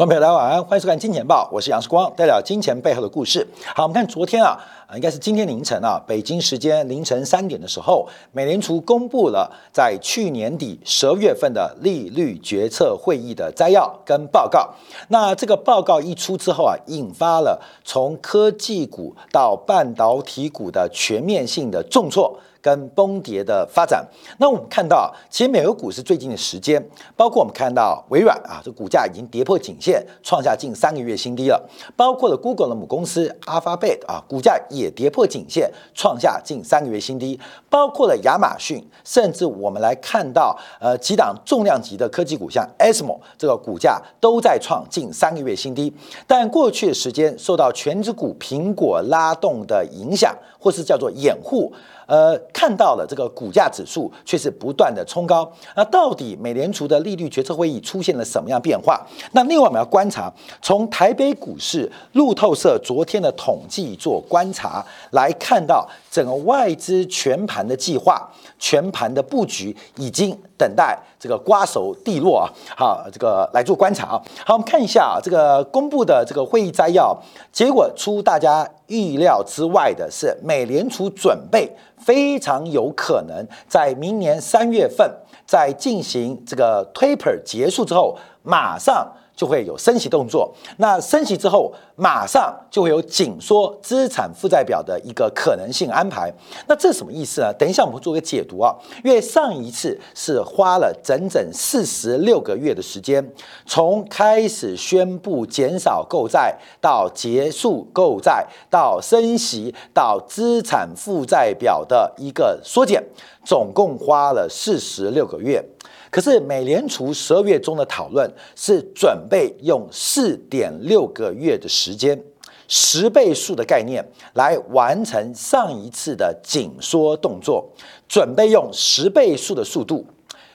观众朋友大家晚安，欢迎收看《金钱报》，我是杨世光，带来金钱背后的故事。好，我们看昨天啊，啊，应该是今天凌晨啊，北京时间凌晨三点的时候，美联储公布了在去年底十二月份的利率决策会议的摘要跟报告。那这个报告一出之后啊，引发了从科技股到半导体股的全面性的重挫。跟崩跌的发展，那我们看到，其实美国股市最近的时间，包括我们看到微软啊，这股价已经跌破颈线，创下近三个月新低了；包括了 Google 的母公司 Alphabet 啊，股价也跌破颈线，创下近三个月新低；包括了亚马逊，甚至我们来看到，呃，几档重量级的科技股，像 a s m o 这个股价都在创近三个月新低。但过去的时间受到全指股苹果拉动的影响，或是叫做掩护。呃，看到了这个股价指数却是不断的冲高。那到底美联储的利率决策会议出现了什么样变化？那另外我们要观察，从台北股市路透社昨天的统计做观察，来看到整个外资全盘的计划、全盘的布局已经等待这个瓜熟蒂落啊。好，这个来做观察啊。好，我们看一下啊，这个公布的这个会议摘要，结果出大家意料之外的是，美联储准备。非常有可能在明年三月份，在进行这个 taper 结束之后，马上。就会有升息动作，那升息之后，马上就会有紧缩资产负债表的一个可能性安排。那这什么意思呢？等一下我们做个解读啊。因为上一次是花了整整四十六个月的时间，从开始宣布减少购债到结束购债，到升息，到资产负债表的一个缩减，总共花了四十六个月。可是美联储十二月中的讨论是准备用四点六个月的时间，十倍数的概念来完成上一次的紧缩动作，准备用十倍数的速度。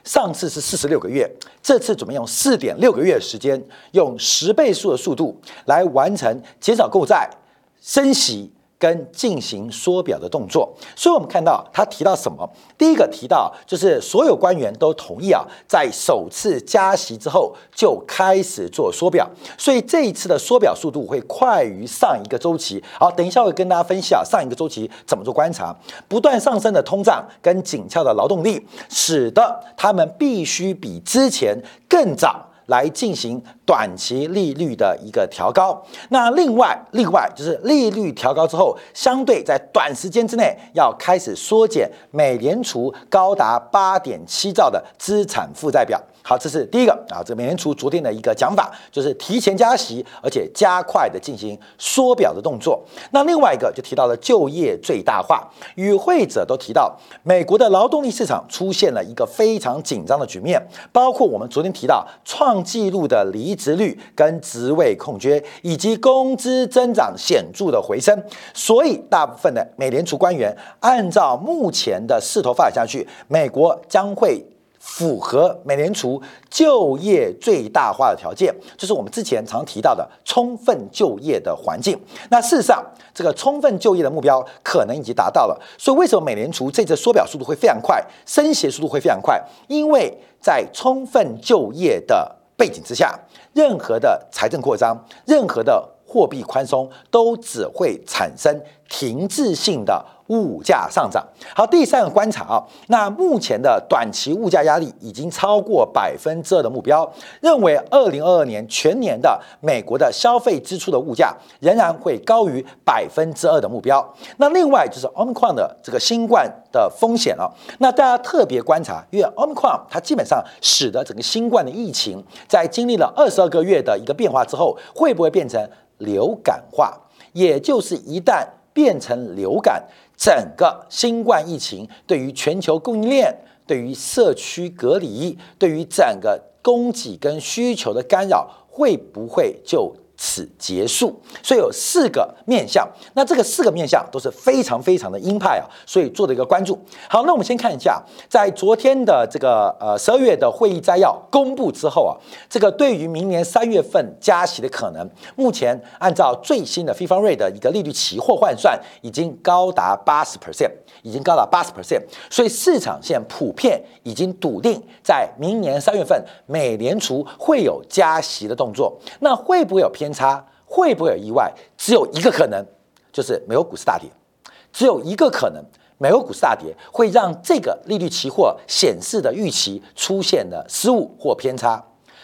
上次是四十六个月，这次准备用四点六个月的时间，用十倍数的速度来完成减少购债、升息。跟进行缩表的动作，所以我们看到他提到什么？第一个提到就是所有官员都同意啊，在首次加息之后就开始做缩表，所以这一次的缩表速度会快于上一个周期。好，等一下会跟大家分析啊，上一个周期怎么做观察？不断上升的通胀跟紧俏的劳动力，使得他们必须比之前更早。来进行短期利率的一个调高，那另外另外就是利率调高之后，相对在短时间之内要开始缩减美联储高达八点七兆的资产负债表。好，这是第一个啊，这美联储昨天的一个讲法，就是提前加息，而且加快的进行缩表的动作。那另外一个就提到了就业最大化，与会者都提到，美国的劳动力市场出现了一个非常紧张的局面，包括我们昨天提到创纪录的离职率跟职位空缺，以及工资增长显著的回升。所以，大部分的美联储官员按照目前的势头发展下去，美国将会。符合美联储就业最大化的条件，就是我们之前常提到的充分就业的环境。那事实上，这个充分就业的目标可能已经达到了。所以，为什么美联储这次缩表速度会非常快，升息速度会非常快？因为在充分就业的背景之下，任何的财政扩张，任何的货币宽松，都只会产生停滞性的。物价上涨。好，第三个观察啊，那目前的短期物价压力已经超过百分之二的目标，认为二零二二年全年的美国的消费支出的物价仍然会高于百分之二的目标。那另外就是 Omicron 的这个新冠的风险了。那大家特别观察，因为 Omicron 它基本上使得整个新冠的疫情在经历了二十二个月的一个变化之后，会不会变成流感化？也就是一旦变成流感。整个新冠疫情对于全球供应链、对于社区隔离、对于整个供给跟需求的干扰，会不会就此结束。所以有四个面向，那这个四个面向都是非常非常的鹰派啊，所以做的一个关注。好，那我们先看一下，在昨天的这个呃十二月的会议摘要公布之后啊，这个对于明年三月份加息的可能，目前按照最新的费方瑞的一个利率期货换算，已经高达八十 percent，已经高达八十 percent，所以市场现普遍已经笃定，在明年三月份美联储会有加息的动作。那会不会有偏差？会不会有意外？只有一个可能，就是美国股市大跌。只有一个可能，美国股市大跌会让这个利率期货显示的预期出现了失误或偏差。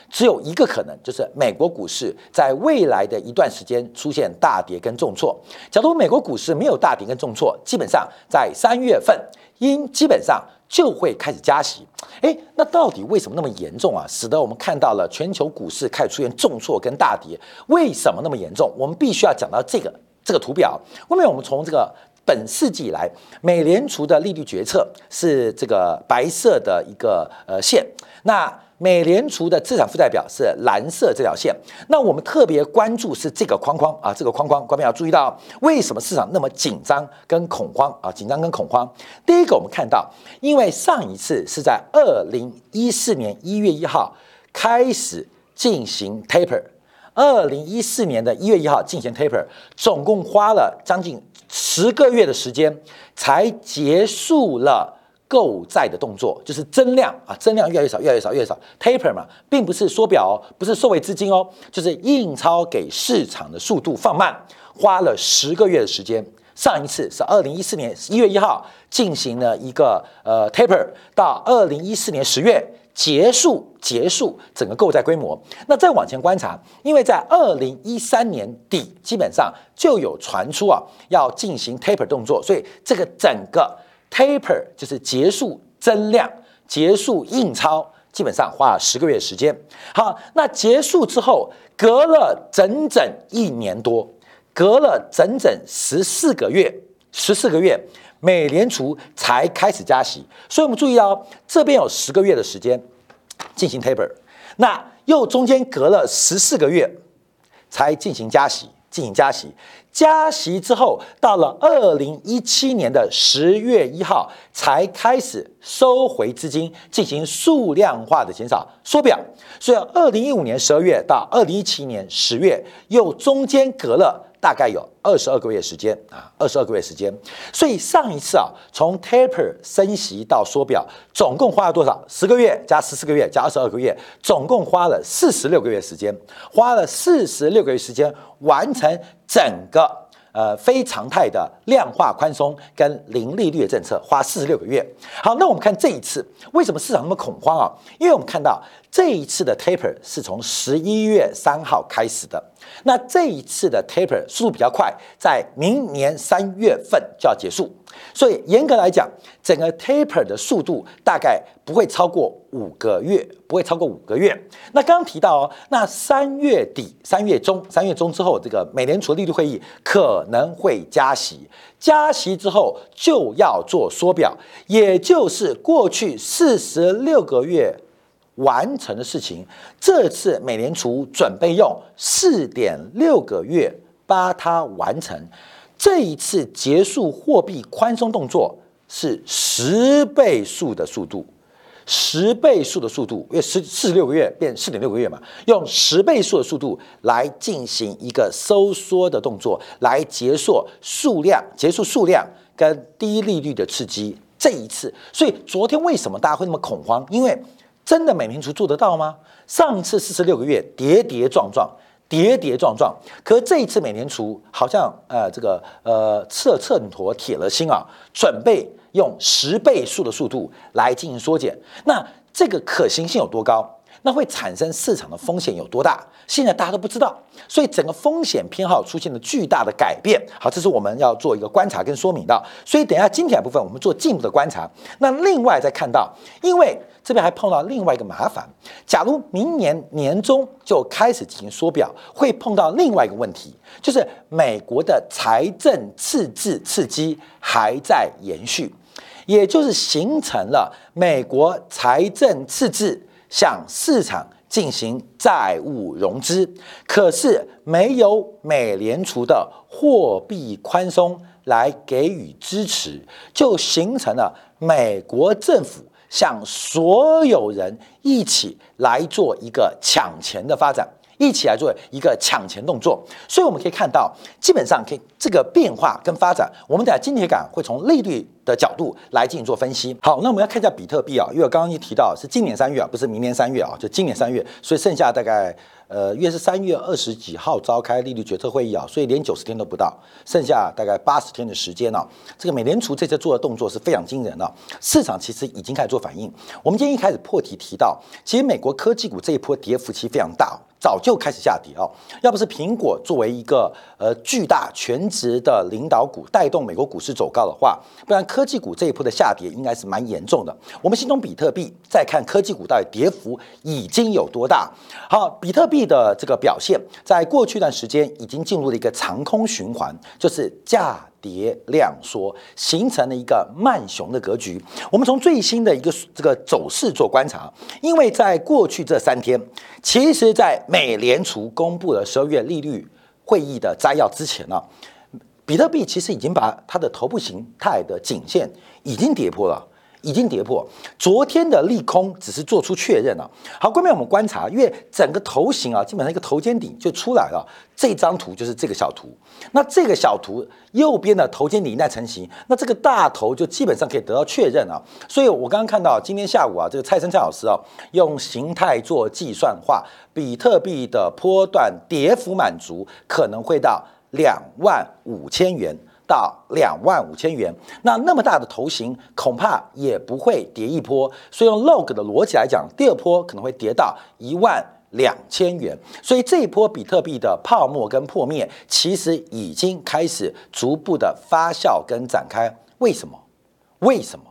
只有一个可能，就是美国股市在未来的一段时间出现大跌跟重挫。假如美国股市没有大跌跟重挫，基本上在三月份因基本上就会开始加息。诶，那到底为什么那么严重啊？使得我们看到了全球股市开始出现重挫跟大跌，为什么那么严重？我们必须要讲到这个这个图表。后面我们从这个本世纪以来，美联储的利率决策是这个白色的一个呃线，那。美联储的资产负债表是蓝色这条线，那我们特别关注是这个框框啊，这个框框，观众要注意到为什么市场那么紧张跟恐慌啊？紧张跟恐慌。第一个，我们看到，因为上一次是在二零一四年一月一号开始进行 taper，二零一四年的一月一号进行 taper，总共花了将近十个月的时间才结束了。购债的动作就是增量啊，增量越来越少，越来越少，越来越少。Taper 嘛，并不是缩表，哦不是收回资金哦，就是印钞给市场的速度放慢，花了十个月的时间。上一次是二零一四年一月一号进行了一个呃 Taper，到二零一四年十月结束，结束整个购债规模。那再往前观察，因为在二零一三年底基本上就有传出啊要进行 Taper 动作，所以这个整个。Taper 就是结束增量、结束印钞，基本上花了十个月时间。好，那结束之后，隔了整整一年多，隔了整整十四个月，十四个月，美联储才开始加息。所以我们注意到，这边有十个月的时间进行 Taper，那又中间隔了十四个月才进行加息，进行加息。加息之后，到了二零一七年的十月一号，才开始收回资金，进行数量化的减少缩表。所以，二零一五年十二月到二零一七年十月，又中间隔了。大概有二十二个月时间啊，二十二个月时间。所以上一次啊，从 taper 升息到缩表，总共花了多少？十个月加十四个月加二十二个月，总共花了四十六个月时间，花了四十六个月时间完成整个。呃，非常态的量化宽松跟零利率的政策，花四十六个月。好，那我们看这一次为什么市场那么恐慌啊？因为我们看到这一次的 taper 是从十一月三号开始的，那这一次的 taper 速度比较快，在明年三月份就要结束。所以严格来讲，整个 taper 的速度大概不会超过五个月，不会超过五个月。那刚刚提到哦，那三月底、三月中、三月中之后，这个美联储利率会议可能会加息，加息之后就要做缩表，也就是过去四十六个月完成的事情，这次美联储准备用四点六个月把它完成。这一次结束货币宽松动作是十倍速的速度，十倍速的速度，因为十四十六个月变四点六个月嘛，用十倍速的速度来进行一个收缩的动作，来结束数量，结束数量跟低利率的刺激。这一次，所以昨天为什么大家会那么恐慌？因为真的美联储做得到吗？上次四十六个月跌跌撞撞。跌跌撞撞，可这一次美联储好像呃这个呃侧秤砣铁了心啊，准备用十倍数的速度来进行缩减，那这个可行性有多高？那会产生市场的风险有多大？现在大家都不知道，所以整个风险偏好出现了巨大的改变。好，这是我们要做一个观察跟说明的。所以等一下今天部分我们做进一步的观察。那另外再看到，因为这边还碰到另外一个麻烦，假如明年年中就开始进行缩表，会碰到另外一个问题，就是美国的财政赤字刺激还在延续，也就是形成了美国财政赤字。向市场进行债务融资，可是没有美联储的货币宽松来给予支持，就形成了美国政府向所有人一起来做一个抢钱的发展。一起来做一个抢钱动作，所以我们可以看到，基本上可以这个变化跟发展，我们在今天感会从利率的角度来进行做分析。好，那我们要看一下比特币啊，因为我刚刚一提到是今年三月啊，不是明年三月啊，就今年三月，所以剩下大概呃，约是三月二十几号召开利率决策会议啊，所以连九十天都不到，剩下大概八十天的时间呢。这个美联储这次做的动作是非常惊人的，市场其实已经开始做反应。我们今天一开始破题提到，其实美国科技股这一波跌幅其实非常大。早就开始下跌哦，要不是苹果作为一个呃巨大全职的领导股带动美国股市走高的话，不然科技股这一波的下跌应该是蛮严重的。我们先从比特币再看科技股到底跌幅已经有多大。好，比特币的这个表现，在过去一段时间已经进入了一个长空循环，就是价。跌量缩，形成了一个慢熊的格局。我们从最新的一个这个走势做观察，因为在过去这三天，其实，在美联储公布了十二月利率会议的摘要之前呢，比特币其实已经把它的头部形态的颈线已经跌破了。已经跌破，昨天的利空只是做出确认了。好，后面我们观察，因为整个头型啊，基本上一个头肩顶就出来了。这张图就是这个小图，那这个小图右边的头肩顶一旦成型，那这个大头就基本上可以得到确认啊。所以我刚刚看到今天下午啊，这个蔡生蔡老师啊，用形态做计算化，比特币的波段跌幅满足可能会到两万五千元。到两万五千元，那那么大的头型恐怕也不会跌一波，所以用 log 的逻辑来讲，第二波可能会跌到一万两千元，所以这一波比特币的泡沫跟破灭，其实已经开始逐步的发酵跟展开。为什么？为什么？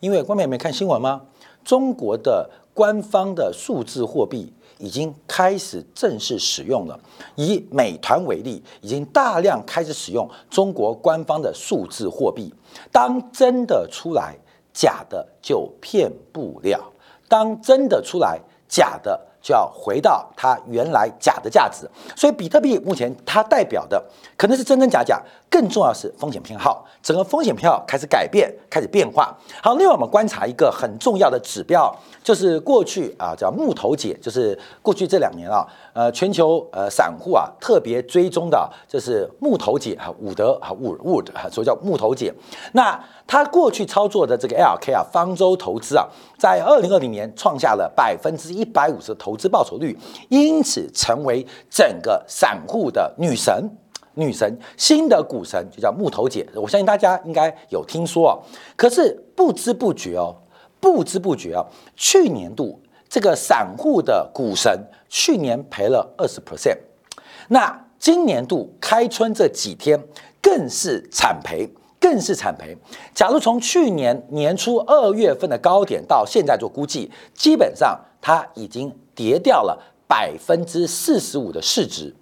因为观众没看新闻吗？中国的官方的数字货币。已经开始正式使用了。以美团为例，已经大量开始使用中国官方的数字货币。当真的出来，假的就骗不了；当真的出来，假的。就要回到它原来假的价值，所以比特币目前它代表的可能是真真假假，更重要是风险偏好，整个风险偏好开始改变，开始变化。好，另外我们观察一个很重要的指标，就是过去啊叫木头姐，就是过去这两年啊，呃全球呃散户啊特别追踪的，就是木头姐啊伍德啊伍 Wood 啊，所以叫木头姐。那他过去操作的这个 LK 啊，方舟投资啊，在二零二零年创下了百分之一百五十的投资报酬率，因此成为整个散户的女神。女神，新的股神就叫木头姐，我相信大家应该有听说啊。可是不知不觉哦，不知不觉啊，去年度这个散户的股神去年赔了二十 percent，那今年度开春这几天更是惨赔。更是惨赔。假如从去年年初二月份的高点到现在做估计，基本上它已经跌掉了百分之四十五的市值。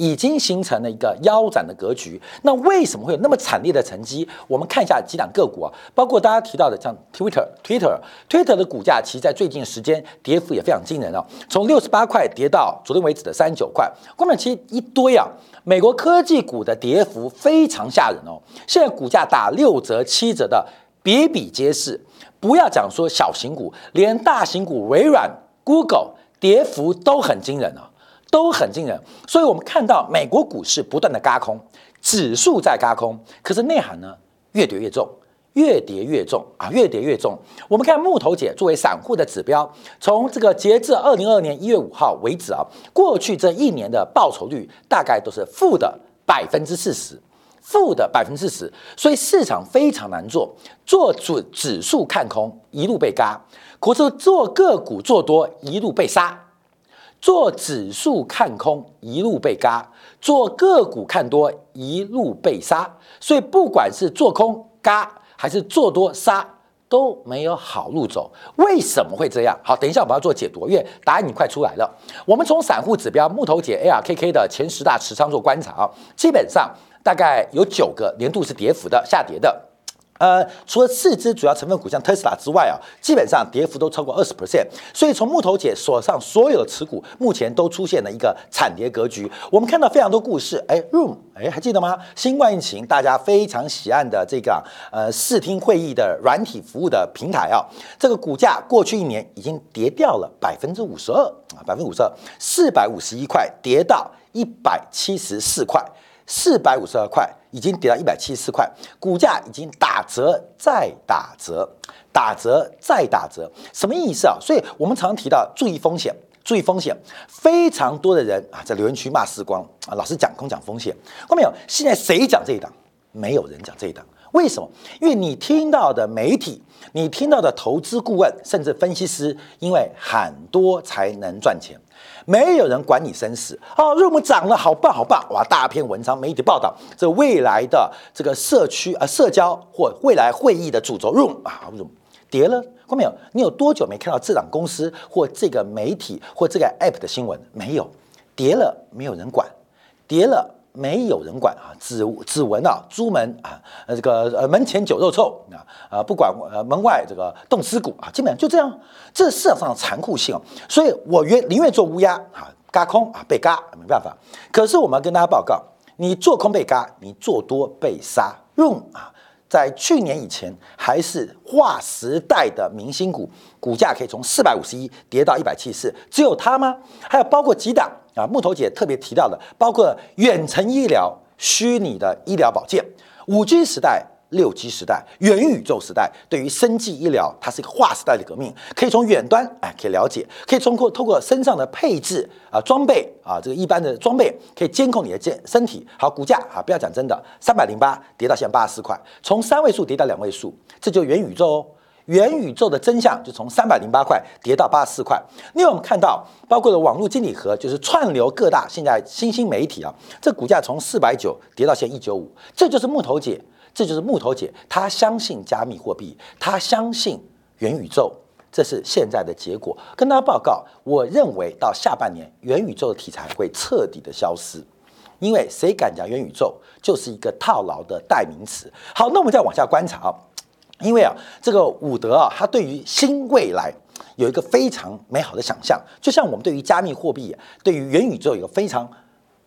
已经形成了一个腰斩的格局。那为什么会有那么惨烈的成绩？我们看一下几档个股啊，包括大家提到的像 Twitter，Twitter，Twitter 的股价其实在最近时间跌幅也非常惊人哦，从六十八块跌到昨天为止的三十九块。根本其实一堆啊，美国科技股的跌幅非常吓人哦。现在股价打六折、七折的比比皆是，不要讲说小型股，连大型股微软、Google 跌幅都很惊人啊。都很惊人，所以我们看到美国股市不断的嘎空，指数在嘎空，可是内涵呢越跌越重，越跌越重啊，越跌越重。我们看木头姐作为散户的指标，从这个截至二零二二年一月五号为止啊，过去这一年的报酬率大概都是负的百分之四十，负的百分之四十，所以市场非常难做，做准指数看空一路被嘎，可是做个股做多一路被杀。做指数看空一路被嘎，做个股看多一路被杀，所以不管是做空嘎还是做多杀都没有好路走。为什么会这样？好，等一下我们要做解读，因为答案已经快出来了。我们从散户指标木头姐 ARKK 的前十大持仓做观察啊，基本上大概有九个年度是跌幅的下跌的。呃，除了四只主要成分股像特斯拉之外啊，基本上跌幅都超过二十 percent。所以从木头姐手上所有的持股，目前都出现了一个惨跌格局。我们看到非常多故事，哎，Room，哎，还记得吗？新冠疫情大家非常喜爱的这个呃视听会议的软体服务的平台啊，这个股价过去一年已经跌掉了百分之五十二啊，百分之五十二，四百五十一块跌到一百七十四块。四百五十二块已经跌到一百七十四块，股价已经打折再打折，打折再打折，什么意思啊？所以我们常常提到注意风险，注意风险，非常多的人啊在留言区骂时光啊，老是讲空讲风险，看到没有？现在谁讲这一档？没有人讲这一档，为什么？因为你听到的媒体，你听到的投资顾问，甚至分析师，因为很多才能赚钱。没有人管你生死哦，room 涨了，好棒好棒哇！大篇文章媒体报道，这未来的这个社区啊，社交或未来会议的主轴 room 啊，room 跌了，看没有？你有多久没看到这档公司或这个媒体或这个 app 的新闻？没有，跌了，没有人管，跌了。没有人管啊，只只闻啊，朱门啊，呃，这个呃门前酒肉臭啊，啊，不管呃门外这个冻尸骨啊，基本上就这样，这是市场上的残酷性所以我愿宁愿做乌鸦啊，嘎空啊，被嘎没办法。可是我们要跟大家报告，你做空被嘎，你做多被杀。用啊，在去年以前还是划时代的明星股，股价可以从四百五十一跌到一百七十四，只有它吗？还有包括几档。啊，木头姐特别提到的，包括远程医疗、虚拟的医疗保健、五 G 时代、六 G 时代、元宇宙时代，对于生计医疗，它是一个划时代的革命。可以从远端哎，可以了解，可以通过透过身上的配置啊、装备啊，这个一般的装备可以监控你的健身体。好，股价啊，不要讲真的，三百零八跌到现在八十四块，从三位数跌到两位数，这就元宇宙哦。元宇宙的真相就从三百零八块跌到八十四块。另外，我们看到包括了网络经理盒，就是串流各大现在新兴媒体啊，这股价从四百九跌到现一九五，这就是木头姐，这就是木头姐，她相信加密货币，她相信元宇宙，这是现在的结果。跟大家报告，我认为到下半年元宇宙的题材会彻底的消失，因为谁敢讲元宇宙，就是一个套牢的代名词。好，那我们再往下观察。因为啊，这个伍德啊，他对于新未来有一个非常美好的想象，就像我们对于加密货币、对于元宇宙有一个非常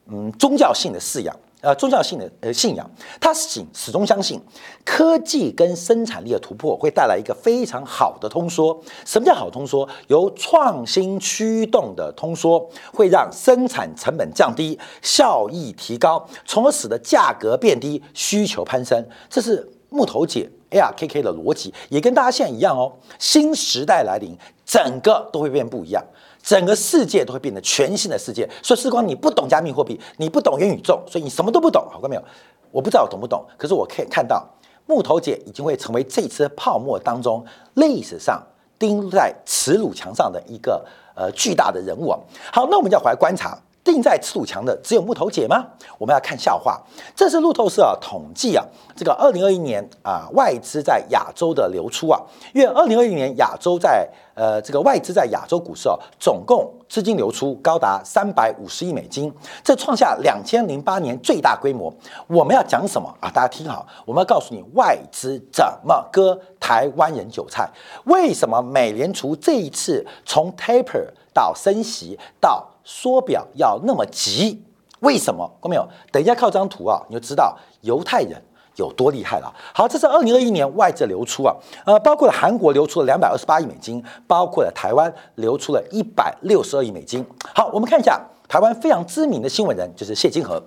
嗯宗教性的饲养，呃宗教性的呃信仰。他始始终相信科技跟生产力的突破会带来一个非常好的通缩。什么叫好通缩？由创新驱动的通缩，会让生产成本降低，效益提高，从而使得价格变低，需求攀升。这是木头姐。ARKK 的逻辑也跟大家现在一样哦，新时代来临，整个都会变不一样，整个世界都会变得全新的世界。所以时光，你不懂加密货币，你不懂元宇宙，所以你什么都不懂，好过没有？我不知道我懂不懂，可是我可以看到木头姐已经会成为这次泡沫当中历史上钉在耻辱墙上的一个呃巨大的人物。好，那我们就要回来观察。定在耻辱墙的只有木头姐吗？我们要看笑话。这是路透社啊统计啊，这个二零二一年啊外资在亚洲的流出啊，因为二零二一年亚洲在呃这个外资在亚洲股市啊总共资金流出高达三百五十亿美金，这创下两千零八年最大规模。我们要讲什么啊？大家听好，我们要告诉你外资怎么割台湾人韭菜。为什么美联储这一次从 taper 到升息到缩表要那么急，为什么？看没有？等一下靠张图啊，你就知道犹太人有多厉害了。好，这是二零二一年外资流出啊，呃，包括了韩国流出了两百二十八亿美金，包括了台湾流出了一百六十二亿美金。好，我们看一下台湾非常知名的新闻人，就是谢金河。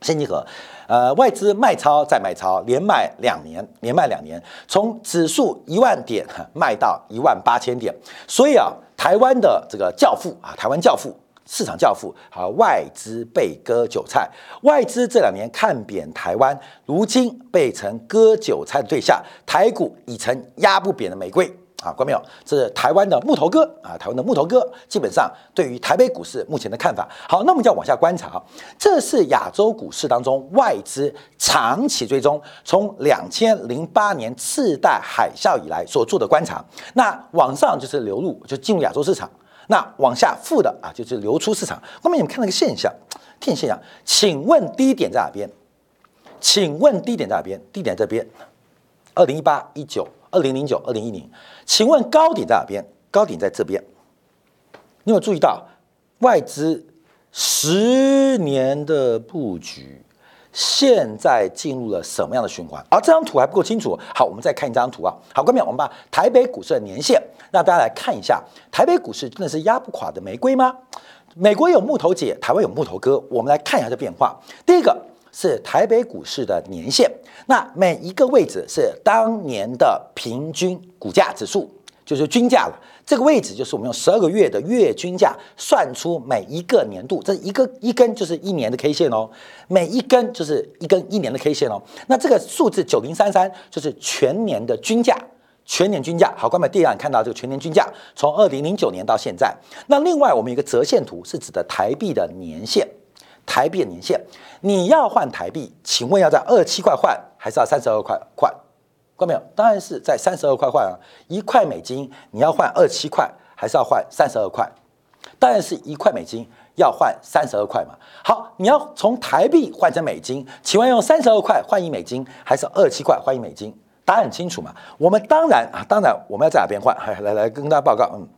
谢金河，呃，外资卖超再卖超，连卖两年，连卖两年，从指数一万点卖到一万八千点。所以啊，台湾的这个教父啊，台湾教父。市场教父，好，外资被割韭菜，外资这两年看扁台湾，如今被成割韭菜的对象，台股已成压不扁的玫瑰啊，关没有？这是台湾的木头哥啊，台湾的木头哥，基本上对于台北股市目前的看法。好，那我们就要往下观察，这是亚洲股市当中外资长期追踪，从两千零八年次贷海啸以来所做的观察。那往上就是流入，就进入亚洲市场。那往下负的啊，就是流出市场。后面你们看那个现象，听现象，请问低点在哪边？请问低点在哪边？低点在这边，二零一八、一九、二零零九、二零一零。请问高点在哪边？高点在这边。你有注意到外资十年的布局？现在进入了什么样的循环？而这张图还不够清楚。好，我们再看一张图啊。好，各位，我们把台北股市的年线让大家来看一下。台北股市真的是压不垮的玫瑰吗？美国有木头姐，台湾有木头哥。我们来看一下这变化。第一个是台北股市的年线，那每一个位置是当年的平均股价指数。就是均价了，这个位置就是我们用十二个月的月均价算出每一个年度，这一个一根就是一年的 K 线哦，每一根就是一根一年的 K 线哦。那这个数字九零三三就是全年的均价，全年均价。好，关门第二，你看到这个全年均价从二零零九年到现在。那另外我们有一个折线图，是指的台币的年限，台币的年限，你要换台币，请问要在二十七块换，还是要三十二块换？看没有？当然是在三十二块换啊，一块美金你要换二七块，还是要换三十二块？当然是一块美金要换三十二块嘛。好，你要从台币换成美金，请问用三十二块换一美金，还是二七块换一美金？答案很清楚嘛。我们当然啊，当然我们要在哪边换？来来来，跟大家报告，嗯，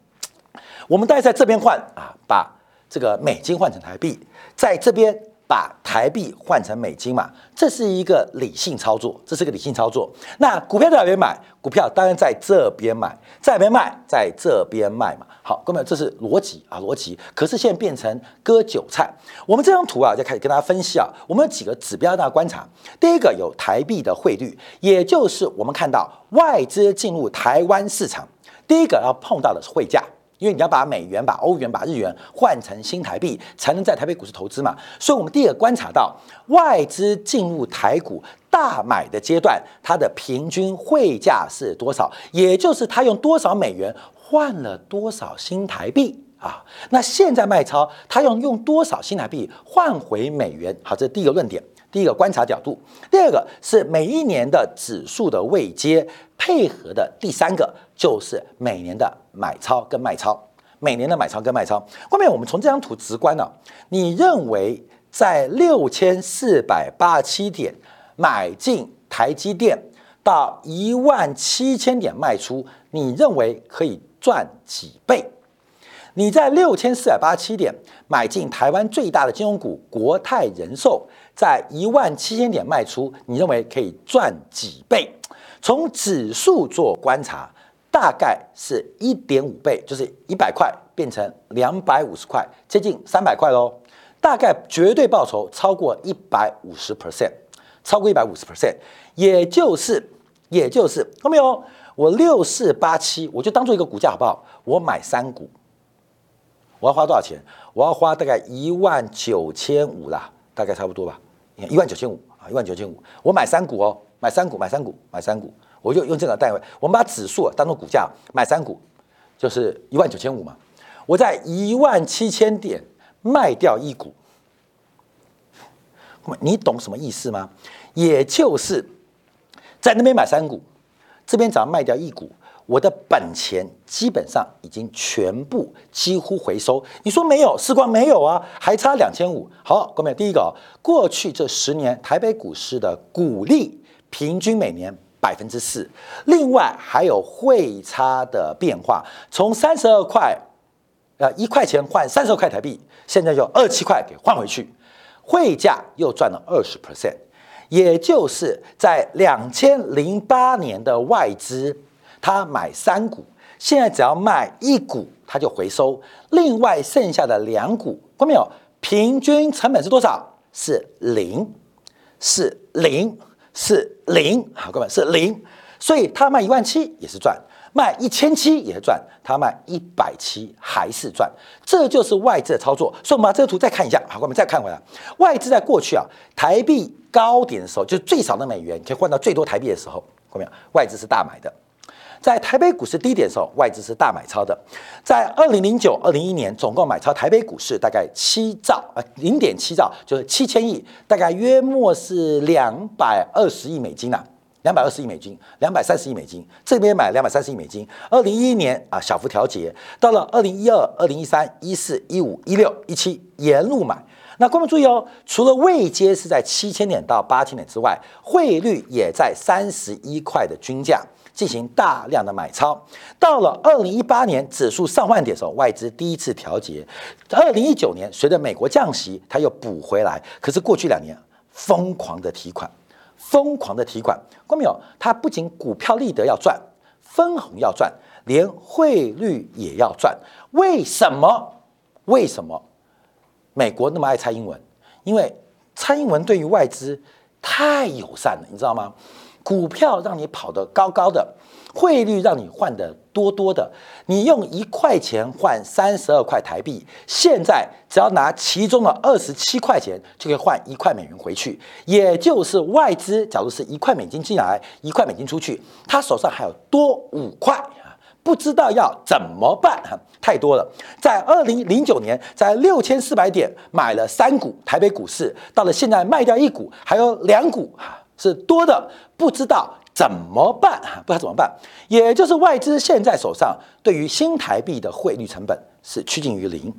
我们大概在这边换啊，把这个美金换成台币，在这边。把台币换成美金嘛，这是一个理性操作，这是个理性操作。那股票在哪边买？股票当然在这边买，在哪边卖？在这边卖嘛。好，各位，这是逻辑啊，逻辑。可是现在变成割韭菜。我们这张图啊，就开始跟大家分析啊。我们有几个指标大家观察。第一个有台币的汇率，也就是我们看到外资进入台湾市场，第一个要碰到的是汇价。因为你要把美元、把欧元、把日元换成新台币，才能在台北股市投资嘛。所以，我们第一个观察到外资进入台股大买的阶段，它的平均汇价是多少？也就是它用多少美元换了多少新台币啊？那现在卖超，它要用多少新台币换回美元？好，这是第一个论点。第一个观察角度，第二个是每一年的指数的位阶配合的，第三个就是每年的买超跟卖超，每年的买超跟卖超。后面我们从这张图直观呢，你认为在六千四百八十七点买进台积电到一万七千点卖出，你认为可以赚几倍？你在六千四百八十七点买进台湾最大的金融股国泰人寿。在一万七千点卖出，你认为可以赚几倍？从指数做观察，大概是一点五倍，就是一百块变成两百五十块，接近三百块喽。大概绝对报酬超过一百五十 percent，超过一百五十 percent，也就是也就是后面哦，我六四八七，我就当做一个股价好不好？我买三股，我要花多少钱？我要花大概一万九千五啦，大概差不多吧。一万九千五啊，一万九千五，我买三股哦，买三股，买三股，买三股，我就用这个单位，我们把指数当做股价买三股，就是一万九千五嘛。我在一万七千点卖掉一股，你懂什么意思吗？也就是在那边买三股，这边只要卖掉一股。我的本钱基本上已经全部几乎回收。你说没有？时光没有啊，还差两千五。好，各位，第一个，过去这十年台北股市的股利平均每年百分之四，另外还有汇差的变化，从三十二块，呃，一块钱换三十二块台币，现在就二七块给换回去，汇价又赚了二十 percent，也就是在两千零八年的外资。他买三股，现在只要卖一股，他就回收。另外剩下的两股，看到没有？平均成本是多少？是零，是零，是零。好，各位是零。所以他卖一万七也是赚，卖一千七也是赚，他卖一百七还是赚。这就是外资的操作。所以，我们把这个图再看一下。好，我们再看回来，外资在过去啊，台币高点的时候，就是最少的美元可以换到最多台币的时候，看到没有？外资是大买的。在台北股市低点的时候，外资是大买超的。在二零零九、二零一年，总共买超台北股市大概七兆啊，零点七兆，就是七千亿，大概约莫是两百二十亿美金呐，两百二十亿美金，两百三十亿美金。这边买两百三十亿美金。二零一一年啊，小幅调节，到了二零一二、二零一三、一四、一五、一六、一七，沿路买。那观众注意哦，除了位阶是在七千点到八千点之外，汇率也在三十一块的均价进行大量的买超。到了二零一八年指数上万点的时候，外资第一次调节。二零一九年随着美国降息，它又补回来。可是过去两年疯狂的提款，疯狂的提款，观众有？它不仅股票利得要赚，分红要赚，连汇率也要赚。为什么？为什么？美国那么爱蔡英文，因为蔡英文对于外资太友善了，你知道吗？股票让你跑得高高的，汇率让你换得多多的，你用一块钱换三十二块台币，现在只要拿其中的二十七块钱就可以换一块美元回去，也就是外资，假如是一块美金进来，一块美金出去，他手上还有多五块。不知道要怎么办哈，太多了。在二零零九年，在六千四百点买了三股台北股市，到了现在卖掉一股，还有两股哈是多的，不知道怎么办哈，不知道怎么办。也就是外资现在手上对于新台币的汇率成本是趋近于零，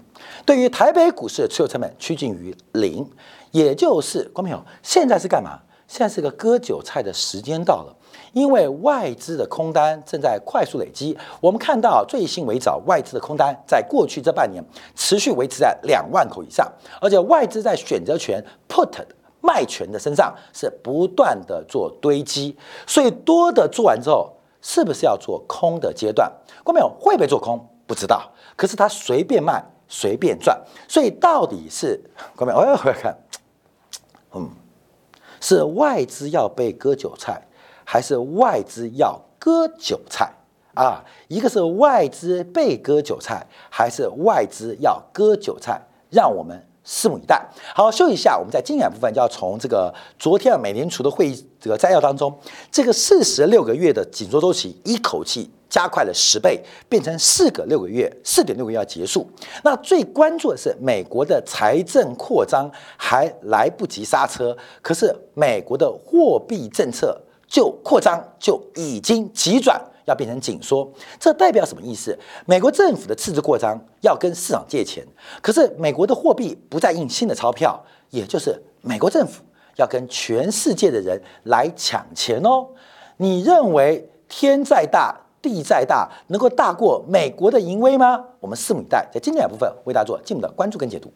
对于台北股市的持有成本趋近于零，也就是观众朋友现在是干嘛？现在是个割韭菜的时间到了。因为外资的空单正在快速累积，我们看到最新为早外资的空单在过去这半年持续维持在两万口以上，而且外资在选择权 put 卖权的身上是不断的做堆积，所以多的做完之后，是不是要做空的阶段？观众会不会做空？不知道，可是他随便卖随便赚，所以到底是观众我要回来看，嗯，是外资要被割韭菜。还是外资要割韭菜啊？一个是外资被割韭菜，还是外资要割韭菜？让我们拭目以待。好，休息一下，我们在精演部分就要从这个昨天啊美联储的会议这个摘要当中，这个四十六个月的紧缩周期一口气加快了十倍，变成四个六个月，四点六个月要结束。那最关注的是美国的财政扩张还来不及刹车，可是美国的货币政策。就扩张就已经急转要变成紧缩，这代表什么意思？美国政府的赤字扩张要跟市场借钱，可是美国的货币不再印新的钞票，也就是美国政府要跟全世界的人来抢钱哦。你认为天再大地再大，能够大过美国的淫威吗？我们拭目以待，在今天部分为大家做进一步的关注跟解读。